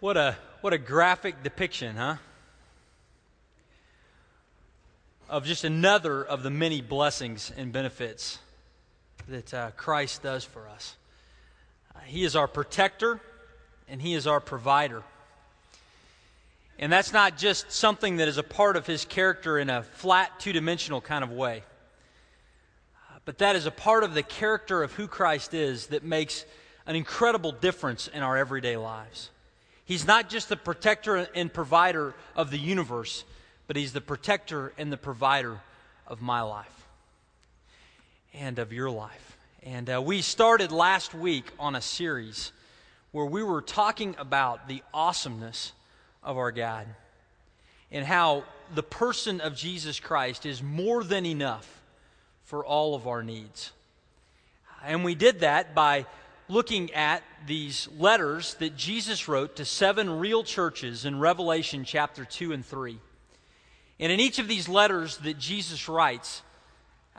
What a what a graphic depiction, huh? Of just another of the many blessings and benefits that uh, Christ does for us. Uh, he is our protector and He is our provider. And that's not just something that is a part of His character in a flat, two dimensional kind of way, but that is a part of the character of who Christ is that makes an incredible difference in our everyday lives. He's not just the protector and provider of the universe, but He's the protector and the provider of my life and of your life. And uh, we started last week on a series where we were talking about the awesomeness of our God and how the person of Jesus Christ is more than enough for all of our needs. And we did that by looking at these letters that Jesus wrote to seven real churches in Revelation chapter 2 and 3. And in each of these letters that Jesus writes,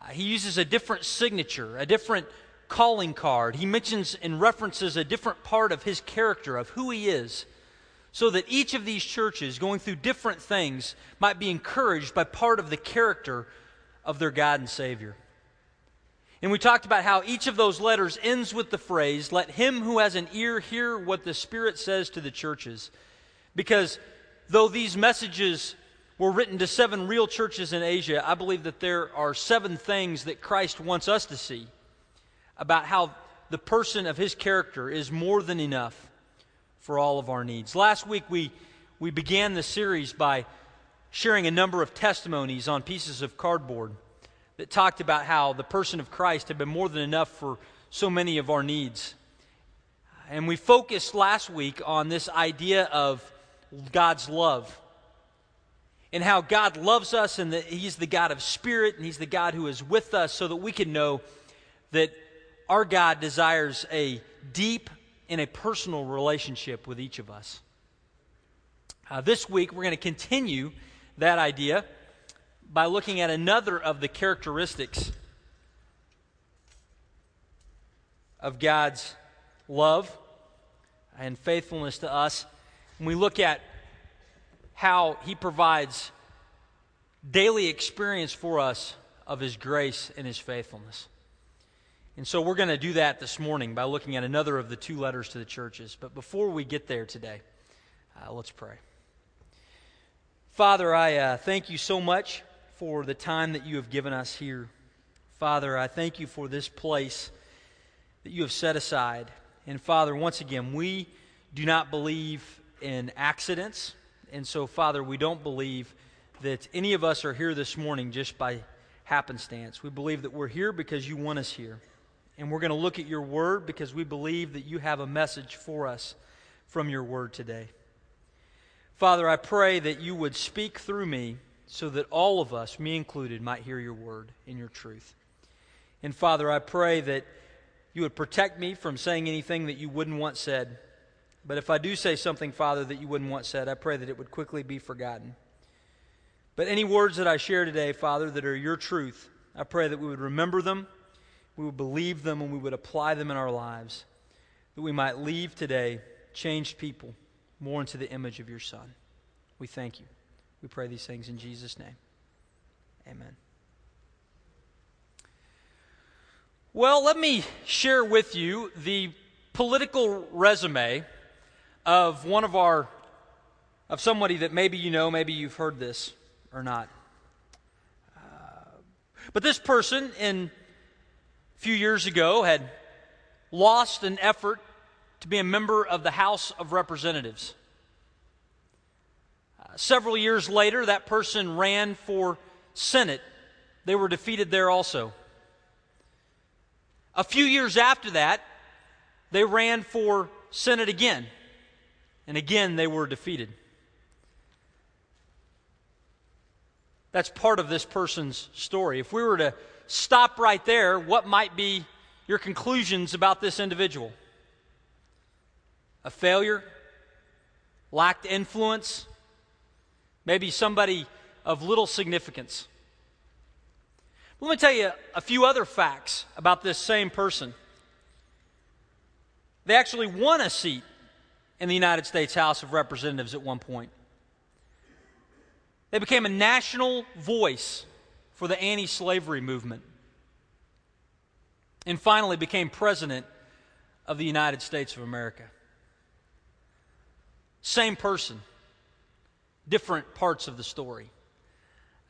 uh, he uses a different signature, a different calling card. He mentions and references a different part of his character, of who he is, so that each of these churches, going through different things, might be encouraged by part of the character of their God and Savior. And we talked about how each of those letters ends with the phrase, Let him who has an ear hear what the Spirit says to the churches. Because though these messages were written to seven real churches in Asia, I believe that there are seven things that Christ wants us to see about how the person of his character is more than enough for all of our needs. Last week, we, we began the series by sharing a number of testimonies on pieces of cardboard that talked about how the person of Christ had been more than enough for so many of our needs. And we focused last week on this idea of God's love and how God loves us and that He's the God of spirit and He's the God who is with us so that we can know that our God desires a deep and a personal relationship with each of us. Uh, this week, we're going to continue that idea by looking at another of the characteristics of God's love and faithfulness to us. When we look at how He provides daily experience for us of His grace and His faithfulness. And so we're going to do that this morning by looking at another of the two letters to the churches. But before we get there today, uh, let's pray. Father, I uh, thank you so much for the time that you have given us here. Father, I thank you for this place that you have set aside. And Father, once again, we do not believe in accidents. And so, Father, we don't believe that any of us are here this morning just by happenstance. We believe that we're here because you want us here. And we're going to look at your word because we believe that you have a message for us from your word today. Father, I pray that you would speak through me so that all of us, me included, might hear your word and your truth. And Father, I pray that you would protect me from saying anything that you wouldn't want said. But if I do say something, Father, that you wouldn't want said, I pray that it would quickly be forgotten. But any words that I share today, Father, that are your truth, I pray that we would remember them, we would believe them, and we would apply them in our lives, that we might leave today changed people more into the image of your Son. We thank you. We pray these things in Jesus' name. Amen. Well, let me share with you the political resume of one of our of somebody that maybe you know, maybe you've heard this or not. Uh, but this person, in a few years ago, had lost an effort to be a member of the House of Representatives. Several years later, that person ran for Senate. They were defeated there also. A few years after that, they ran for Senate again. And again, they were defeated. That's part of this person's story. If we were to stop right there, what might be your conclusions about this individual? A failure? Lacked influence? Maybe somebody of little significance. Let me tell you a few other facts about this same person. They actually won a seat in the United States House of Representatives at one point. They became a national voice for the anti slavery movement. And finally became president of the United States of America. Same person, different parts of the story.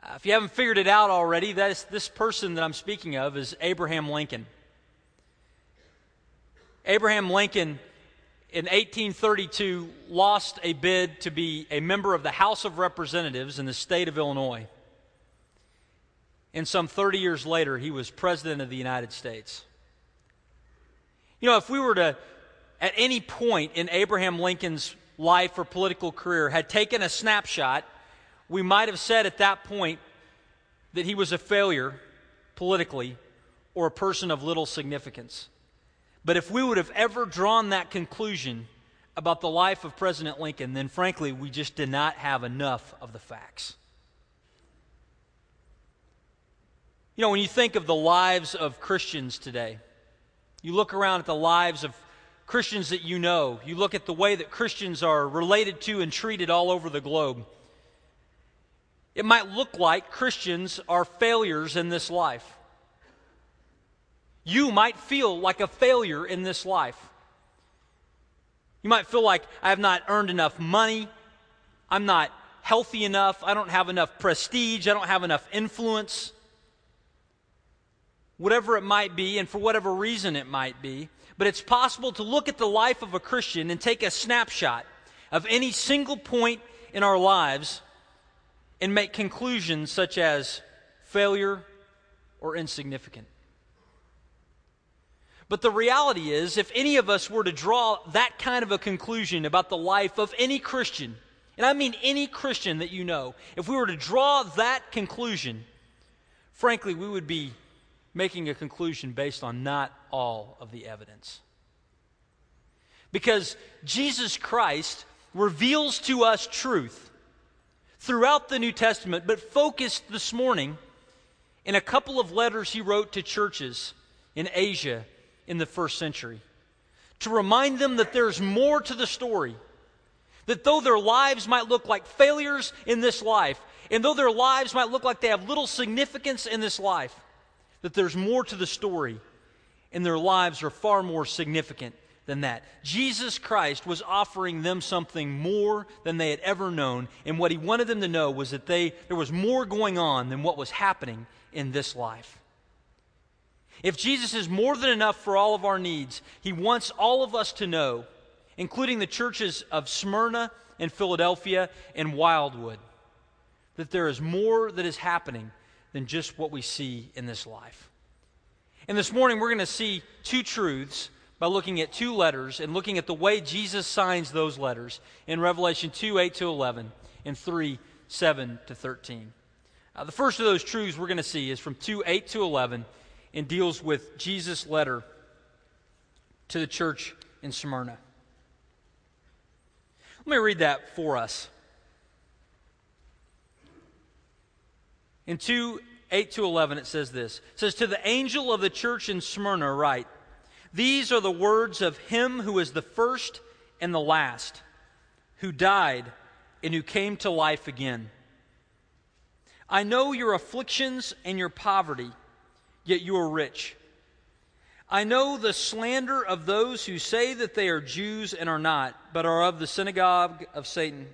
Uh, if you haven't figured it out already, that is, this person that I'm speaking of is Abraham Lincoln. Abraham Lincoln in 1832 lost a bid to be a member of the House of Representatives in the state of Illinois. And some 30 years later, he was President of the United States. You know, if we were to, at any point in Abraham Lincoln's life or political career, had taken a snapshot we might have said at that point that he was a failure politically or a person of little significance. But if we would have ever drawn that conclusion about the life of President Lincoln, then frankly, we just did not have enough of the facts. You know, when you think of the lives of Christians today, you look around at the lives of Christians that you know, you look at the way that Christians are related to and treated all over the globe. It might look like Christians are failures in this life. You might feel like a failure in this life. You might feel like I have not earned enough money. I'm not healthy enough. I don't have enough prestige. I don't have enough influence. Whatever it might be, and for whatever reason it might be. But it's possible to look at the life of a Christian and take a snapshot of any single point in our lives and make conclusions such as failure or insignificant. But the reality is, if any of us were to draw that kind of a conclusion about the life of any Christian, and I mean any Christian that you know, if we were to draw that conclusion, frankly, we would be making a conclusion based on not all of the evidence. Because Jesus Christ reveals to us truth throughout the New Testament, but focused this morning in a couple of letters he wrote to churches in Asia in the first century to remind them that there's more to the story. That though their lives might look like failures in this life, and though their lives might look like they have little significance in this life, that there's more to the story, and their lives are far more significant than that. Jesus Christ was offering them something more than they had ever known, and what he wanted them to know was that they, there was more going on than what was happening in this life. If Jesus is more than enough for all of our needs, he wants all of us to know, including the churches of Smyrna and Philadelphia and Wildwood, that there is more that is happening than just what we see in this life. And this morning, we're going to see two truths by looking at two letters and looking at the way Jesus signs those letters in Revelation 2 8 to 11 and 3 7 to 13. Uh, the first of those truths we're going to see is from 2 8 to 11 and deals with Jesus' letter to the church in Smyrna. Let me read that for us. In 2 8 to 11, it says this It says, To the angel of the church in Smyrna, write, these are the words of him who is the first and the last, who died and who came to life again. I know your afflictions and your poverty, yet you are rich. I know the slander of those who say that they are Jews and are not, but are of the synagogue of Satan.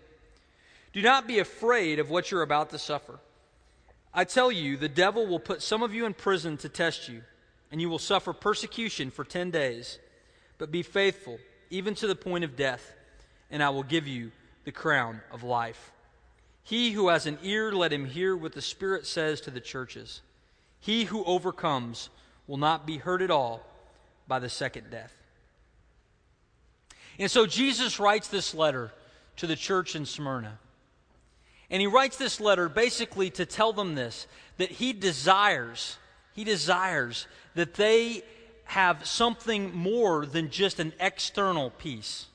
Do not be afraid of what you're about to suffer. I tell you, the devil will put some of you in prison to test you and you will suffer persecution for 10 days. But be faithful, even to the point of death, and I will give you the crown of life. He who has an ear, let him hear what the Spirit says to the churches. He who overcomes will not be hurt at all by the second death. And so Jesus writes this letter to the church in Smyrna. And he writes this letter basically to tell them this that he desires, he desires that they have something more than just an external peace.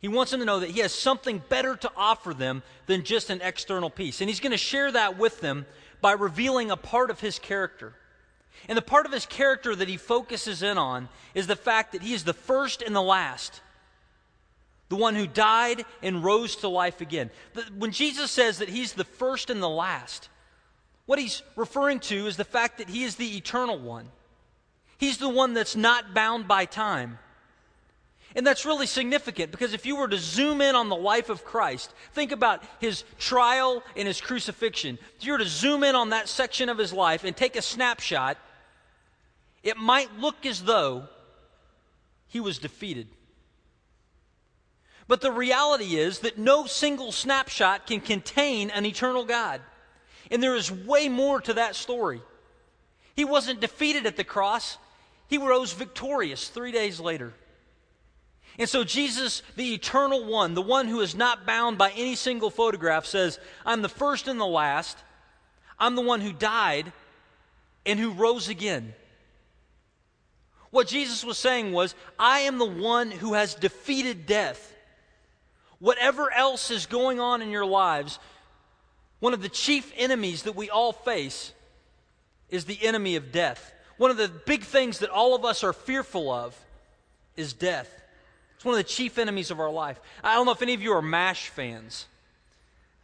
He wants them to know that he has something better to offer them than just an external peace. And he's going to share that with them by revealing a part of his character. And the part of his character that he focuses in on is the fact that he is the first and the last. The one who died and rose to life again. When Jesus says that he's the first and the last, what he's referring to is the fact that he is the eternal one. He's the one that's not bound by time. And that's really significant because if you were to zoom in on the life of Christ, think about his trial and his crucifixion. If you were to zoom in on that section of his life and take a snapshot, it might look as though he was defeated. But the reality is that no single snapshot can contain an eternal God. And there is way more to that story. He wasn't defeated at the cross, he rose victorious three days later. And so, Jesus, the eternal one, the one who is not bound by any single photograph, says, I'm the first and the last. I'm the one who died and who rose again. What Jesus was saying was, I am the one who has defeated death. Whatever else is going on in your lives, one of the chief enemies that we all face is the enemy of death. One of the big things that all of us are fearful of is death. It's one of the chief enemies of our life. I don't know if any of you are MASH fans,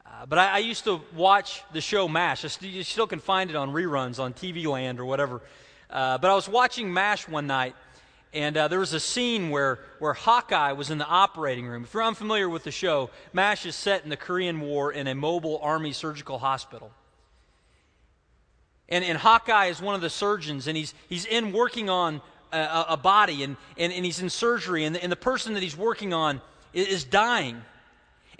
uh, but I, I, used to watch the show MASH. St- you still can find it on reruns on TV Land or whatever. Uh, but I was watching MASH one night, and uh, there was a scene where, where Hawkeye was in the operating room. If you're unfamiliar with the show, MASH is set in the Korean War in a mobile Army surgical hospital. And, and Hawkeye is one of the surgeons, and he's, he's in working on a, a body, and, and, and he's in surgery, and the, and the person that he's working on is, is dying.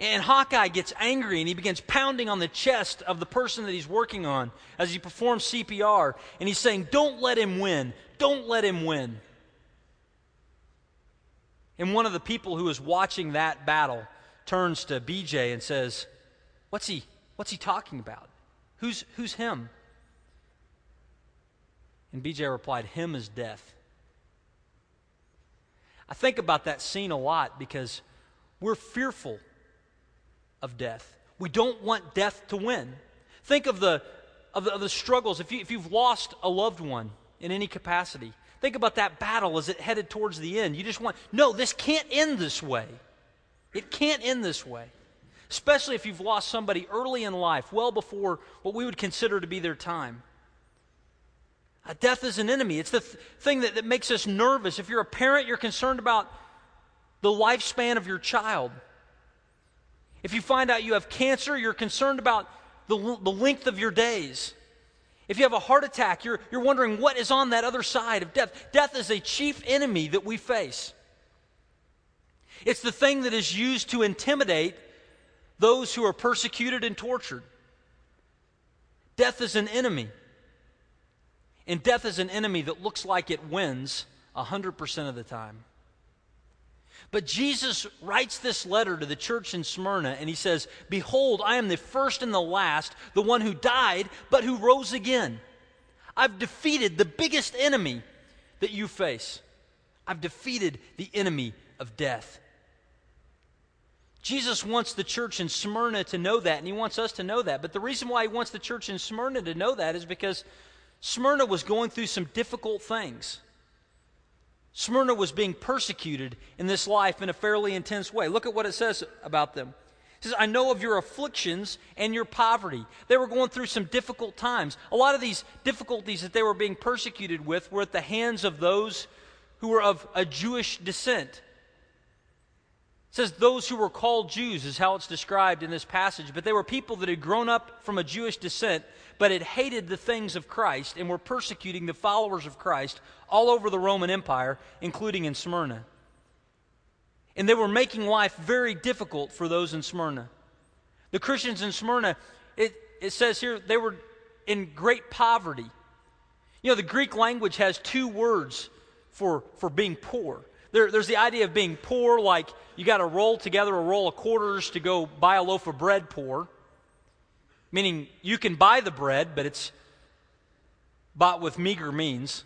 And Hawkeye gets angry and he begins pounding on the chest of the person that he's working on as he performs CPR. And he's saying, Don't let him win. Don't let him win. And one of the people who is watching that battle turns to BJ and says, What's he, what's he talking about? Who's, who's him? And BJ replied, Him is death. I think about that scene a lot because we're fearful of death. We don't want death to win. Think of the, of the, of the struggles. If, you, if you've lost a loved one in any capacity, think about that battle as it headed towards the end. You just want, no, this can't end this way. It can't end this way. Especially if you've lost somebody early in life, well before what we would consider to be their time. Uh, death is an enemy. It's the th- thing that, that makes us nervous. If you're a parent, you're concerned about the lifespan of your child. If you find out you have cancer, you're concerned about the, the length of your days. If you have a heart attack, you're, you're wondering what is on that other side of death. Death is a chief enemy that we face. It's the thing that is used to intimidate those who are persecuted and tortured. Death is an enemy. And death is an enemy that looks like it wins 100% of the time. But Jesus writes this letter to the church in Smyrna, and he says, Behold, I am the first and the last, the one who died, but who rose again. I've defeated the biggest enemy that you face. I've defeated the enemy of death. Jesus wants the church in Smyrna to know that, and he wants us to know that. But the reason why he wants the church in Smyrna to know that is because Smyrna was going through some difficult things. Smyrna was being persecuted in this life in a fairly intense way. Look at what it says about them. It says, I know of your afflictions and your poverty. They were going through some difficult times. A lot of these difficulties that they were being persecuted with were at the hands of those who were of a Jewish descent. Says those who were called Jews is how it's described in this passage, but they were people that had grown up from a Jewish descent but had hated the things of Christ and were persecuting the followers of Christ all over the Roman Empire, including in Smyrna. And they were making life very difficult for those in Smyrna. The Christians in Smyrna, it, it says here, they were in great poverty. You know, the Greek language has two words for, for being poor. There, there's the idea of being poor, like you got to roll together a roll of quarters to go buy a loaf of bread poor meaning you can buy the bread, but it's bought with meager means.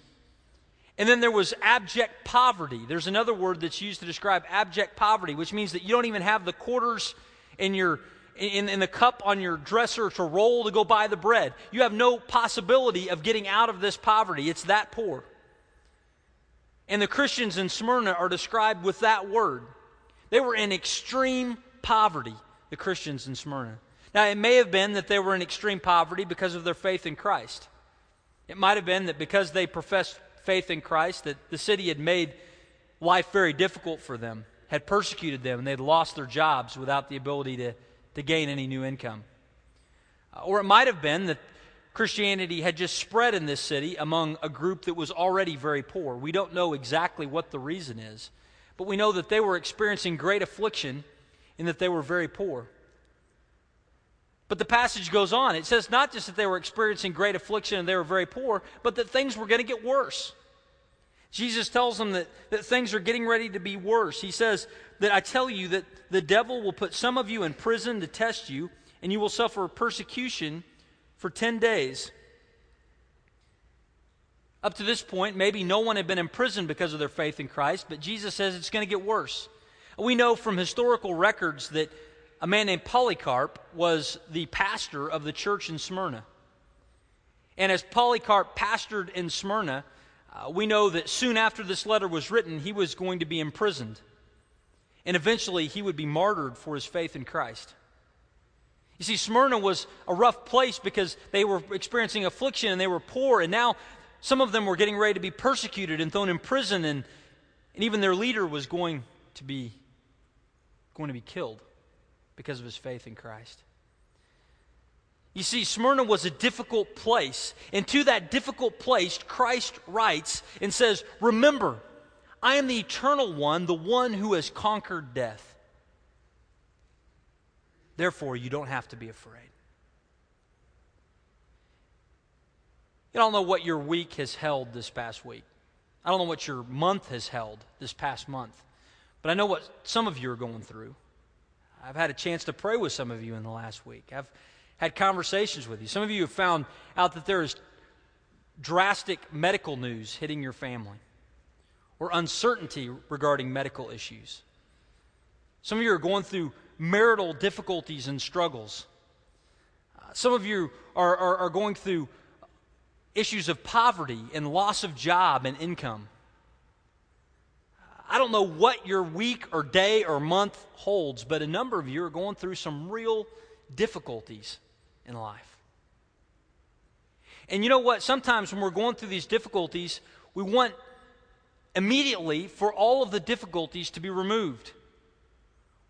And then there was abject poverty. There's another word that's used to describe abject poverty, which means that you don't even have the quarters in your in, in the cup on your dresser to roll to go buy the bread. You have no possibility of getting out of this poverty. It's that poor. And the Christians in Smyrna are described with that word. They were in extreme poverty, the Christians in Smyrna. Now, it may have been that they were in extreme poverty because of their faith in Christ. It might have been that because they professed faith in Christ, that the city had made life very difficult for them, had persecuted them, and they'd lost their jobs without the ability to, to gain any new income. Uh, or it might have been that Christianity had just spread in this city among a group that was already very poor. We don't know exactly what the reason is, but we know that they were experiencing great affliction and that they were very poor. But the passage goes on. It says not just that they were experiencing great affliction and they were very poor, but that things were going to get worse. Jesus tells them that, that things are getting ready to be worse. He says that I tell you that the devil will put some of you in prison to test you, and you will suffer persecution for 10 days. Up to this point, maybe no one had been imprisoned because of their faith in Christ, but Jesus says it's going to get worse. We know from historical records that a man named Polycarp was the pastor of the church in Smyrna. And as Polycarp pastored in Smyrna, uh, we know that soon after this letter was written, he was going to be imprisoned. And eventually, he would be martyred for his faith in Christ. You see, Smyrna was a rough place because they were experiencing affliction and they were poor, and now some of them were getting ready to be persecuted and thrown in prison, and, and even their leader was going to be going to be killed because of his faith in Christ. You see, Smyrna was a difficult place. And to that difficult place, Christ writes and says, Remember, I am the eternal one, the one who has conquered death. Therefore, you don't have to be afraid. You don't know what your week has held this past week. I don't know what your month has held this past month. But I know what some of you are going through. I've had a chance to pray with some of you in the last week. I've had conversations with you. Some of you have found out that there is drastic medical news hitting your family or uncertainty regarding medical issues. Some of you are going through marital difficulties and struggles. Uh, some of you are, are, are going through issues of poverty and loss of job and income. I don't know what your week or day or month holds, but a number of you are going through some real difficulties in life. And you know what? Sometimes when we're going through these difficulties, we want immediately for all of the difficulties to be removed.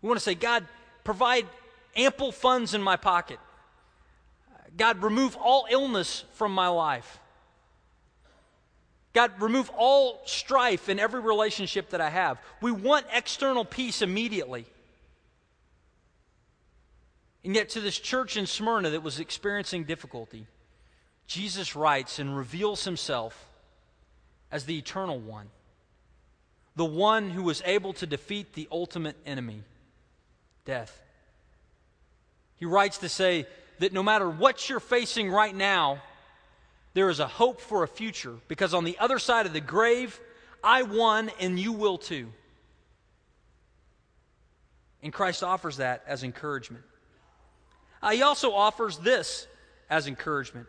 We want to say, God, provide ample funds in my pocket. God, remove all illness from my life. God, remove all strife in every relationship that I have. We want external peace immediately. And yet, to this church in Smyrna that was experiencing difficulty, Jesus writes and reveals himself as the eternal one, the one who was able to defeat the ultimate enemy, death. He writes to say that no matter what you're facing right now, there is a hope for a future because on the other side of the grave, I won and you will too. And Christ offers that as encouragement. Uh, he also offers this as encouragement.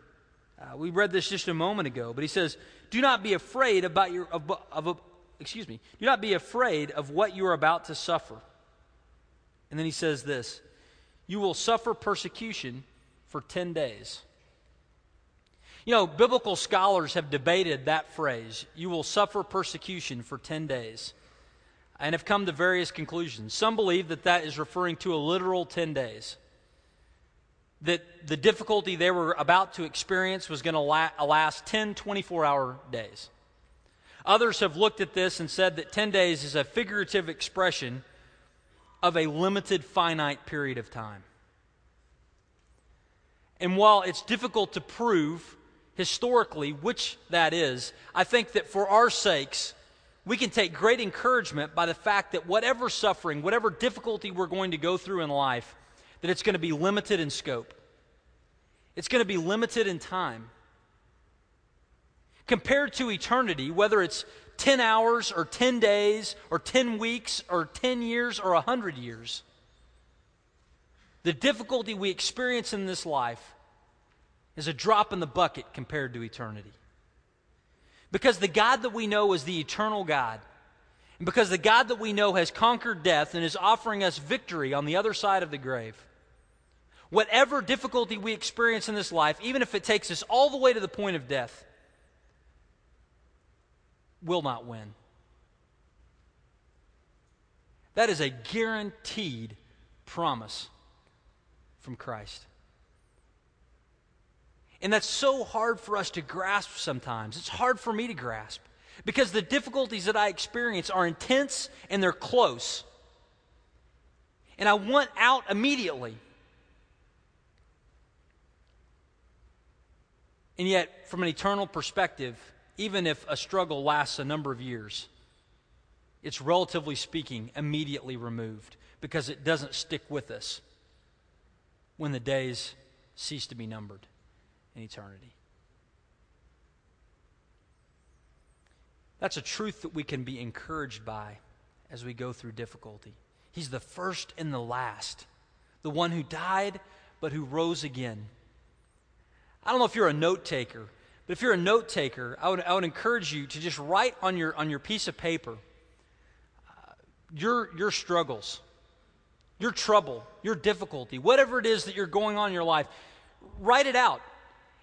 Uh, we read this just a moment ago, but he says, "Do not be afraid about your of, of, excuse me. Do not be afraid of what you are about to suffer." And then he says this, "You will suffer persecution for 10 days." You know, biblical scholars have debated that phrase, "You will suffer persecution for 10 days." And have come to various conclusions. Some believe that that is referring to a literal 10 days that the difficulty they were about to experience was going to la- last 10 24 hour days. Others have looked at this and said that 10 days is a figurative expression of a limited, finite period of time. And while it's difficult to prove historically which that is, I think that for our sakes, we can take great encouragement by the fact that whatever suffering, whatever difficulty we're going to go through in life, that it's going to be limited in scope. It's going to be limited in time. Compared to eternity, whether it's 10 hours or 10 days or 10 weeks or 10 years or 100 years, the difficulty we experience in this life is a drop in the bucket compared to eternity. Because the God that we know is the eternal God And because the God that we know has conquered death and is offering us victory on the other side of the grave, whatever difficulty we experience in this life, even if it takes us all the way to the point of death, will not win. That is a guaranteed promise from Christ. And that's so hard for us to grasp sometimes. It's hard for me to grasp because the difficulties that I experience are intense and they're close. And I want out immediately. And yet, from an eternal perspective, even if a struggle lasts a number of years, it's relatively speaking immediately removed because it doesn't stick with us when the days cease to be numbered in eternity. That's a truth that we can be encouraged by as we go through difficulty. He's the first and the last, the one who died but who rose again. I don't know if you're a note taker, but if you're a note taker, I would, I would encourage you to just write on your, on your piece of paper uh, your, your struggles, your trouble, your difficulty, whatever it is that you're going on in your life. Write it out.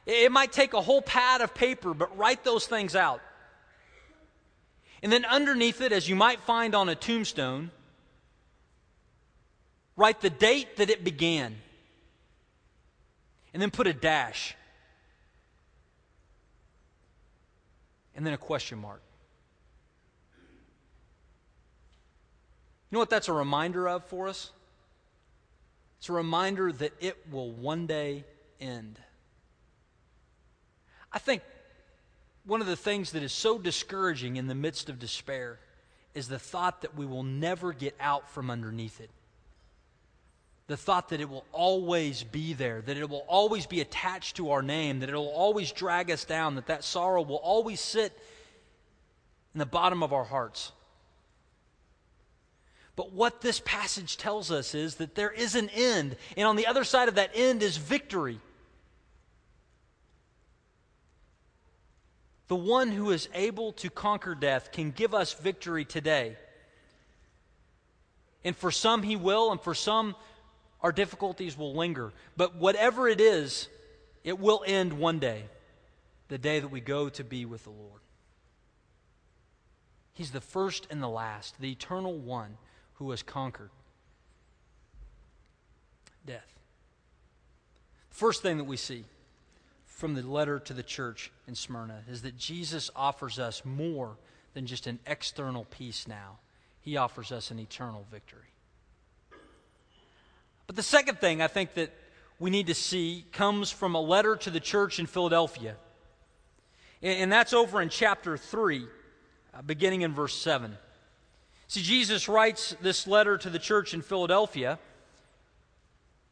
It might take a whole pad of paper, but write those things out. And then underneath it, as you might find on a tombstone, write the date that it began. And then put a dash. And then a question mark. You know what that's a reminder of for us? It's a reminder that it will one day end. I think one of the things that is so discouraging in the midst of despair is the thought that we will never get out from underneath it the thought that it will always be there, that it will always be attached to our name, that it will always drag us down, that that sorrow will always sit in the bottom of our hearts. But what this passage tells us is that there is an end, and on the other side of that end is victory. The one who is able to conquer death can give us victory today. And for some, he will, and for some, our difficulties will linger. But whatever it is, it will end one day, the day that we go to be with the Lord. He's the first and the last, the eternal one who has conquered death. First thing that we see from the letter to the church in Smyrna is that Jesus offers us more than just an external peace now, He offers us an eternal victory. But the second thing I think that we need to see comes from a letter to the church in Philadelphia. And that's over in chapter 3, uh, beginning in verse 7. See, Jesus writes this letter to the church in Philadelphia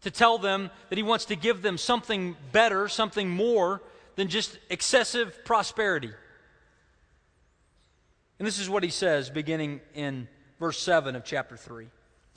to tell them that he wants to give them something better, something more than just excessive prosperity. And this is what he says beginning in verse 7 of chapter 3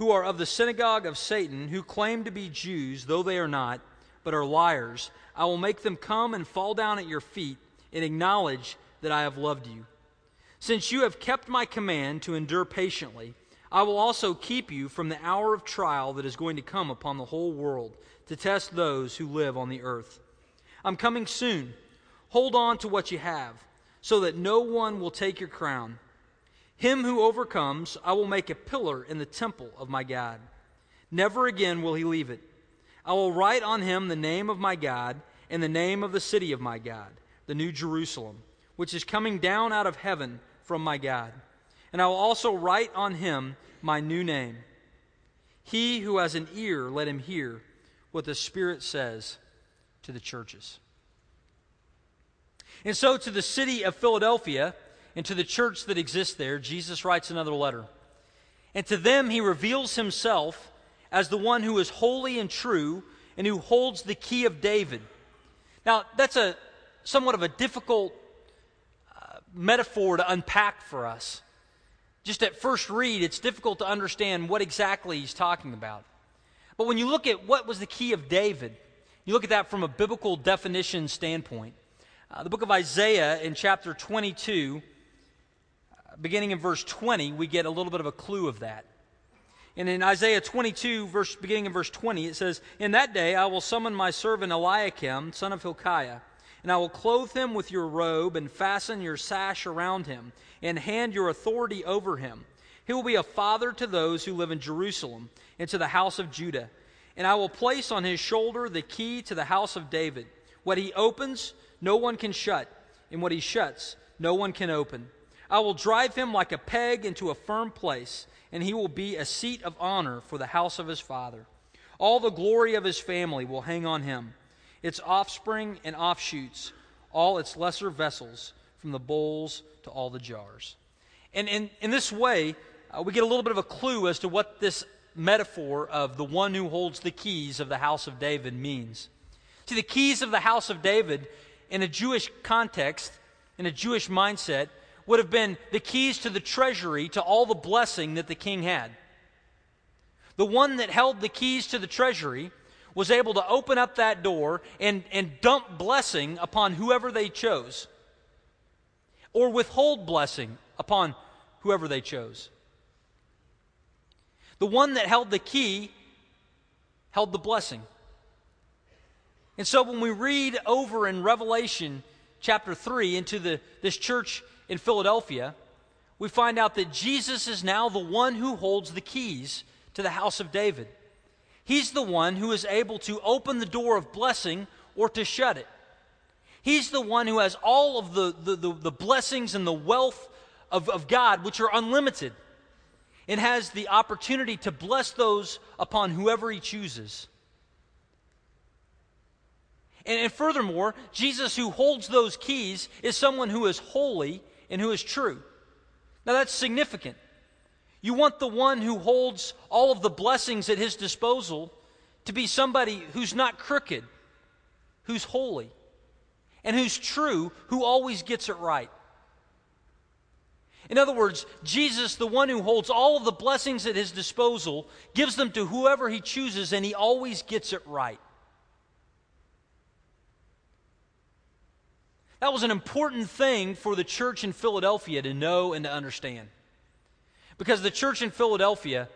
who are of the synagogue of Satan, who claim to be Jews, though they are not, but are liars, I will make them come and fall down at your feet and acknowledge that I have loved you. Since you have kept my command to endure patiently, I will also keep you from the hour of trial that is going to come upon the whole world to test those who live on the earth. I'm coming soon. Hold on to what you have, so that no one will take your crown. Him who overcomes, I will make a pillar in the temple of my God. Never again will he leave it. I will write on him the name of my God and the name of the city of my God, the New Jerusalem, which is coming down out of heaven from my God. And I will also write on him my new name. He who has an ear, let him hear what the Spirit says to the churches. And so, to the city of Philadelphia, and to the church that exists there, Jesus writes another letter. And to them he reveals himself as the one who is holy and true and who holds the key of David. Now, that's a somewhat of a difficult uh, metaphor to unpack for us. Just at first read, it's difficult to understand what exactly he's talking about. But when you look at what was the key of David, you look at that from a biblical definition standpoint. Uh, the book of Isaiah in chapter 22, uh, beginning in verse 20, we get a little bit of a clue of that. And in Isaiah 22, verse, beginning in verse 20, it says, In that day I will summon my servant Eliakim, son of Hilkiah, and I will clothe him with your robe and fasten your sash around him, and hand your authority over him. He will be a father to those who live in Jerusalem and to the house of Judah. And I will place on his shoulder the key to the house of David. What he opens, no one can shut, and what he shuts, no one can open. I will drive him like a peg into a firm place and he will be a seat of honor for the house of his father. All the glory of his family will hang on him, its offspring and offshoots, all its lesser vessels, from the bowls to all the jars. And in, in this way, uh, we get a little bit of a clue as to what this metaphor of the one who holds the keys of the house of David means. See, the keys of the house of David, in a Jewish context, in a Jewish mindset, would have been the keys to the treasury to all the blessing that the king had. The one that held the keys to the treasury was able to open up that door and, and dump blessing upon whoever they chose, or withhold blessing upon whoever they chose. The one that held the key held the blessing. And so when we read over in Revelation chapter 3 into the, this church in Philadelphia, we find out that Jesus is now the one who holds the keys to the house of David. He's the one who is able to open the door of blessing or to shut it. He's the one who has all of the, the, the, the blessings and the wealth of, of God, which are unlimited, and has the opportunity to bless those upon whoever he chooses. And, and furthermore, Jesus, who holds those keys, is someone who is holy and who is true. Now that's significant. You want the one who holds all of the blessings at his disposal to be somebody who's not crooked, who's holy, and who's true, who always gets it right. In other words, Jesus, the one who holds all of the blessings at his disposal, gives them to whoever he chooses, and he always gets it right. That was an important thing for the church in Philadelphia to know and to understand. Because the church in Philadelphia,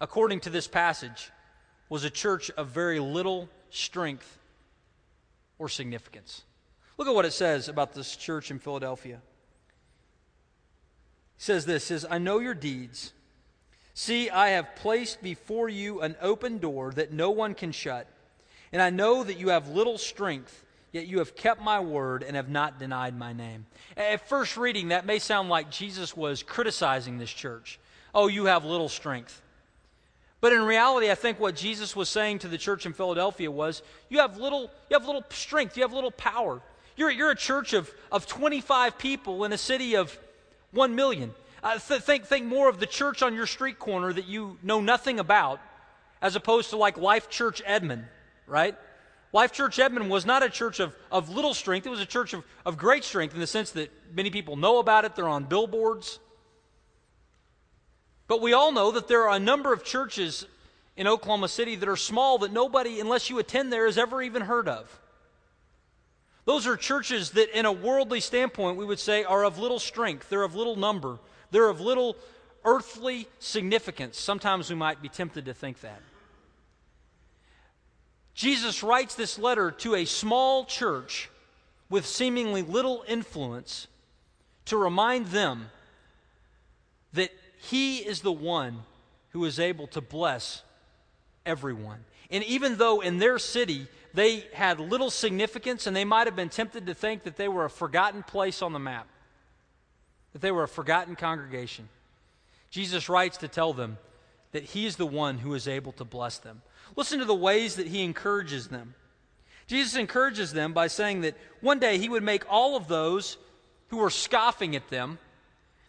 according to this passage, was a church of very little strength or significance. Look at what it says about this church in Philadelphia. It says this says, I know your deeds. See, I have placed before you an open door that no one can shut. And I know that you have little strength yet you have kept my word and have not denied my name. At first reading, that may sound like Jesus was criticizing this church. Oh, you have little strength. But in reality, I think what Jesus was saying to the church in Philadelphia was, you have little, you have little strength, you have little power. You're, you're a church of, of 25 people in a city of 1 million. Uh, th- think, think more of the church on your street corner that you know nothing about, as opposed to like Life Church Edmond, right? Life Church Edmond was not a church of, of little strength, it was a church of, of great strength in the sense that many people know about it, they're on billboards. But we all know that there are a number of churches in Oklahoma City that are small that nobody, unless you attend there, has ever even heard of. Those are churches that, in a worldly standpoint, we would say are of little strength, they're of little number, they're of little earthly significance. Sometimes we might be tempted to think that. Jesus writes this letter to a small church with seemingly little influence to remind them that he is the one who is able to bless everyone. And even though in their city they had little significance and they might have been tempted to think that they were a forgotten place on the map, that they were a forgotten congregation, Jesus writes to tell them that he is the one who is able to bless them. Listen to the ways that he encourages them. Jesus encourages them by saying that one day he would make all of those who were scoffing at them,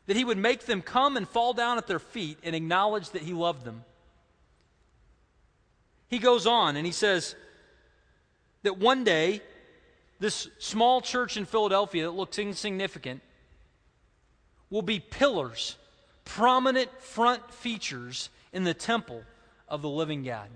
that he would make them come and fall down at their feet and acknowledge that he loved them. He goes on and he says that one day, this small church in Philadelphia that looks insignificant will be pillars, prominent front features in the temple of the living God.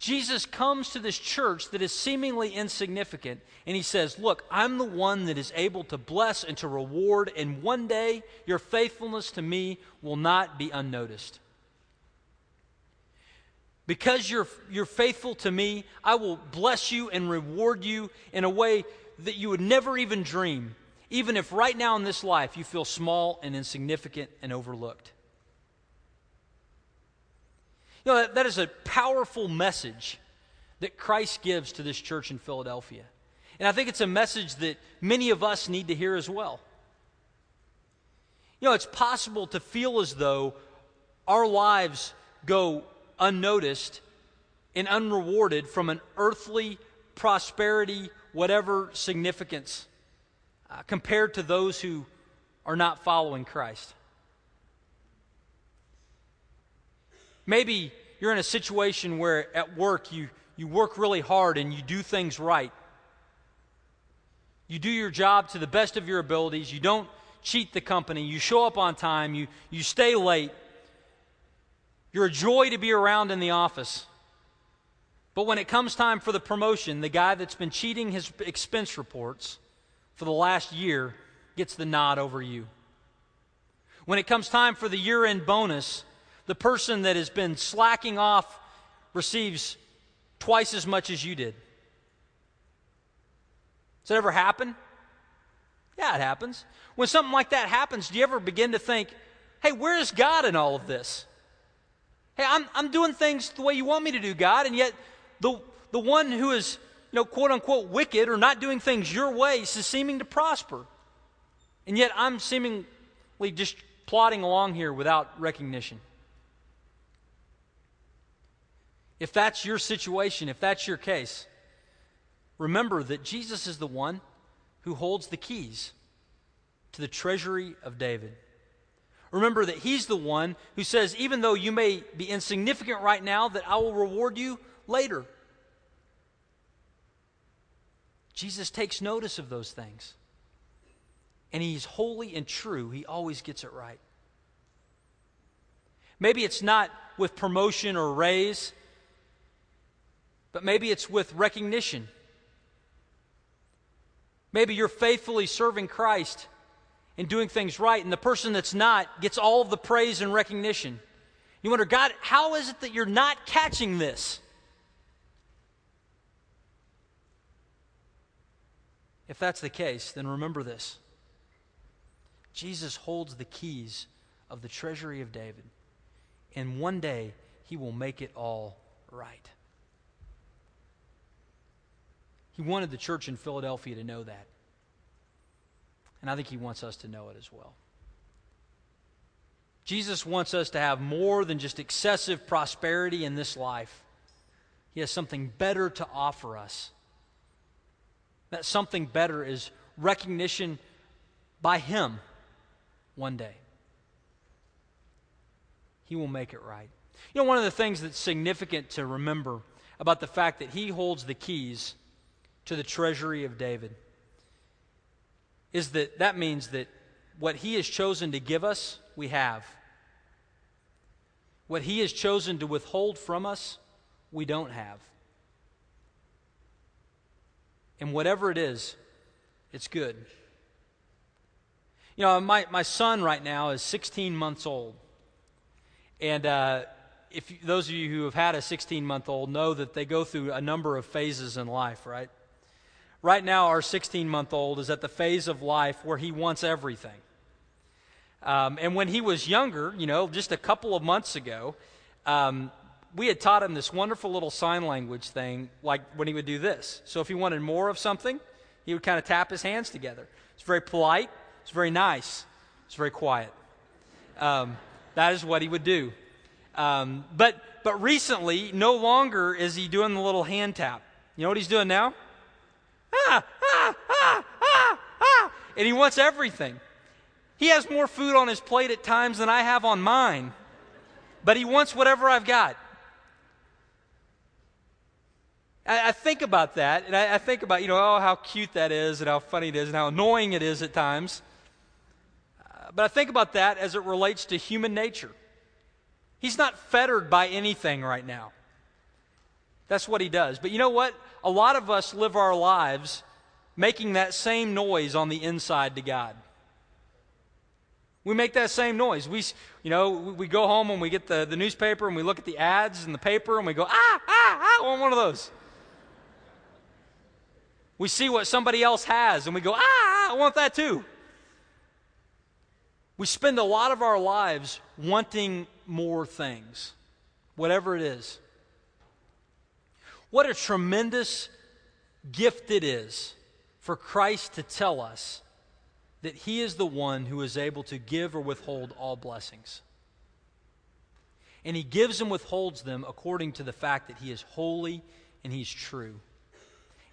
Jesus comes to this church that is seemingly insignificant, and he says, Look, I'm the one that is able to bless and to reward, and one day your faithfulness to me will not be unnoticed. Because you're, you're faithful to me, I will bless you and reward you in a way that you would never even dream, even if right now in this life you feel small and insignificant and overlooked. You know, that, that is a powerful message that Christ gives to this church in Philadelphia. And I think it's a message that many of us need to hear as well. You know, it's possible to feel as though our lives go unnoticed and unrewarded from an earthly prosperity, whatever significance, uh, compared to those who are not following Christ. Maybe you're in a situation where at work you, you work really hard and you do things right. You do your job to the best of your abilities. You don't cheat the company. You show up on time. You, you stay late. You're a joy to be around in the office. But when it comes time for the promotion, the guy that's been cheating his expense reports for the last year gets the nod over you. When it comes time for the year end bonus, the person that has been slacking off receives twice as much as you did. Does that ever happen? Yeah, it happens. When something like that happens, do you ever begin to think, hey, where is God in all of this? Hey, I'm, I'm doing things the way you want me to do, God, and yet the, the one who is, you know, quote unquote, wicked or not doing things your way is seeming to prosper. And yet I'm seemingly just plodding along here without recognition. If that's your situation, if that's your case, remember that Jesus is the one who holds the keys to the treasury of David. Remember that he's the one who says, even though you may be insignificant right now, that I will reward you later. Jesus takes notice of those things. And he's holy and true. He always gets it right. Maybe it's not with promotion or raise, but maybe it's with recognition. Maybe you're faithfully serving Christ and doing things right, and the person that's not gets all of the praise and recognition. You wonder, God, how is it that you're not catching this? If that's the case, then remember this Jesus holds the keys of the treasury of David, and one day he will make it all right. He wanted the church in Philadelphia to know that. And I think he wants us to know it as well. Jesus wants us to have more than just excessive prosperity in this life. He has something better to offer us. That something better is recognition by Him one day. He will make it right. You know, one of the things that's significant to remember about the fact that He holds the keys to the treasury of David is that that means that what he has chosen to give us, we have. What he has chosen to withhold from us, we don't have. And whatever it is, it's good. You know, my, my son right now is 16 months old. And uh, if you, those of you who have had a 16 month old know that they go through a number of phases in life, right? Right now, our 16 month old is at the phase of life where he wants everything. Um, and when he was younger, you know, just a couple of months ago, um, we had taught him this wonderful little sign language thing, like when he would do this. So if he wanted more of something, he would kind of tap his hands together. It's very polite, it's very nice, it's very quiet. Um, that is what he would do. Um, but, but recently, no longer is he doing the little hand tap. You know what he's doing now? Ah, ah, ah. ah, and he wants everything. He has more food on his plate at times than I have on mine, but he wants whatever I've got. I, I think about that, and I, I think about, you know, oh, how cute that is, and how funny it is, and how annoying it is at times. Uh, but I think about that as it relates to human nature. He's not fettered by anything right now. That's what he does. But you know what? A lot of us live our lives making that same noise on the inside to God. We make that same noise. We, you know, we go home and we get the, the newspaper and we look at the ads in the paper and we go, ah, ah, ah, I want one of those. We see what somebody else has and we go, ah, I want that too. We spend a lot of our lives wanting more things, whatever it is. What a tremendous gift it is for Christ to tell us that He is the one who is able to give or withhold all blessings. And He gives and withholds them according to the fact that He is holy and He's true.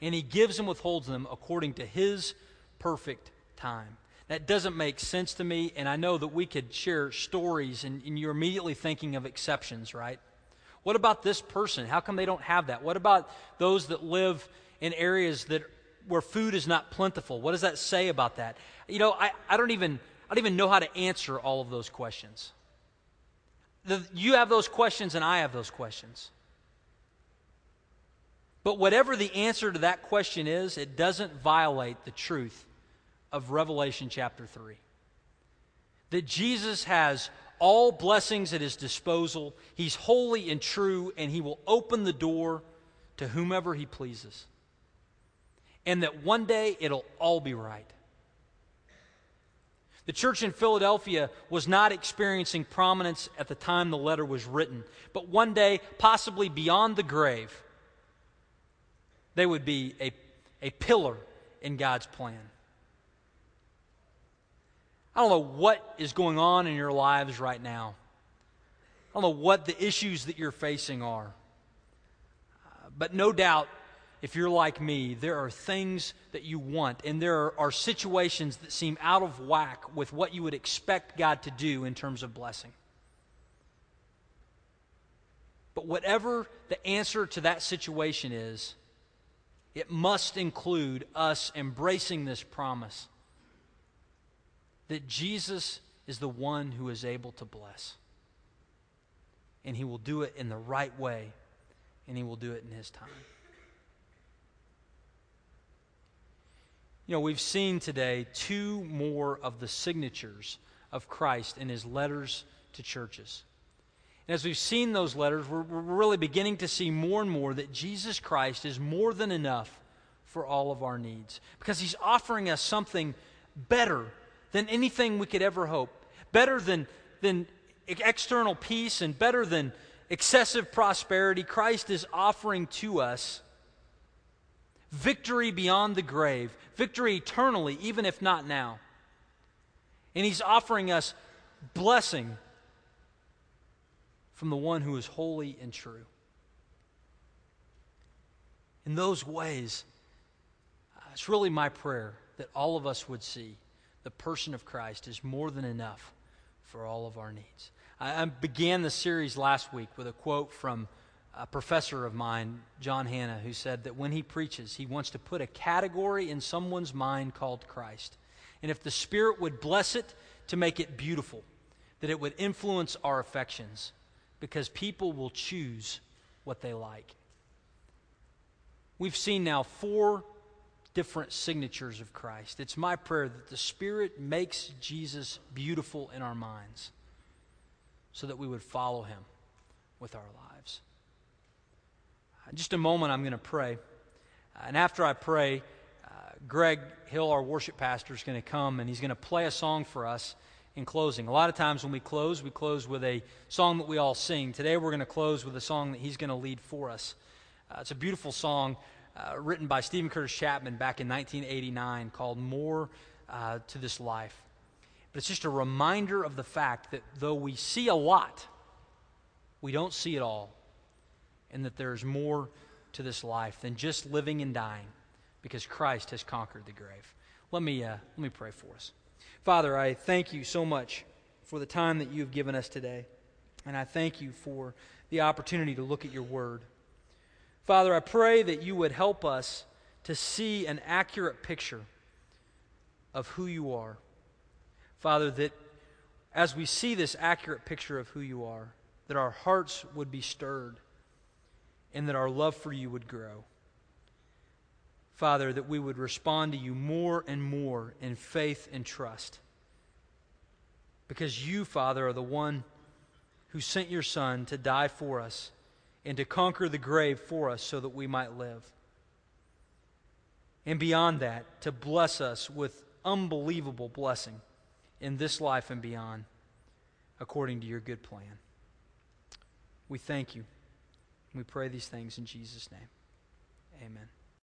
And He gives and withholds them according to His perfect time. That doesn't make sense to me, and I know that we could share stories, and, and you're immediately thinking of exceptions, right? What about this person? How come they don't have that? What about those that live in areas that where food is not plentiful? What does that say about that? You know, I, I don't even I don't even know how to answer all of those questions. The, you have those questions, and I have those questions. But whatever the answer to that question is, it doesn't violate the truth of Revelation chapter 3. That Jesus has all blessings at his disposal, he's holy and true, and he will open the door to whomever he pleases. And that one day it'll all be right. The church in Philadelphia was not experiencing prominence at the time the letter was written, but one day, possibly beyond the grave, they would be a, a pillar in God's plan. I don't know what is going on in your lives right now. I don't know what the issues that you're facing are. But no doubt, if you're like me, there are things that you want, and there are situations that seem out of whack with what you would expect God to do in terms of blessing. But whatever the answer to that situation is, it must include us embracing this promise that Jesus is the one who is able to bless. And he will do it in the right way, and he will do it in his time. You know, we've seen today two more of the signatures of Christ in his letters to churches. And as we've seen those letters, we're, we're, really beginning to see more and more that Jesus Christ is more than enough for all of our needs because he's offering us something better than anything we could ever hope, better than, than external peace, and better than excessive prosperity. Christ is offering to us victory beyond the grave, victory eternally, even if not now. And He's offering us blessing from the one who is holy and true. In those ways, uh, it's really my prayer that all of us would see the person of Christ is more than enough for all of our needs. I, I began the series last week with a quote from a professor of mine, John Hannah, who said that when he preaches, he wants to put a category in someone's mind called Christ. And if the Spirit would bless it to make it beautiful, that it would influence our affections because people will choose what they like. We've seen now four different signatures of Christ. It's my prayer that the Spirit makes Jesus beautiful in our minds so that we would follow him with our lives. In just a moment, I'm going to pray. And after I pray, uh, Greg Hill, our worship pastor, is going to come and he's going to play a song for us in closing. A lot of times when we close, we close with a song that we all sing. Today we're going to close with a song that he's going to lead for us. Uh, it's a beautiful song uh, written by Steven Curtis Chapman back in 1989 called More uh, to This Life. But it's just a reminder of the fact that though we see a lot, we don't see it all. And that there's more to this life than just living and dying because Christ has conquered the grave. Let me, uh, let me pray for us. Father, I thank you so much for the time that you have given us today. And I thank you for the opportunity to look at your word. Father, I pray that you would help us to see an accurate picture of who you are. Father, that as we see this accurate picture of who you are, that our hearts would be stirred and that our love for you would grow. Father, that we would respond to you more and more in faith and trust. Because you, Father, are the one who sent your Son to die for us and to conquer the grave for us so that we might live. And beyond that, to bless us with unbelievable blessing in this life and beyond, according to your good plan. We thank you. We pray these things in Jesus' name. Amen.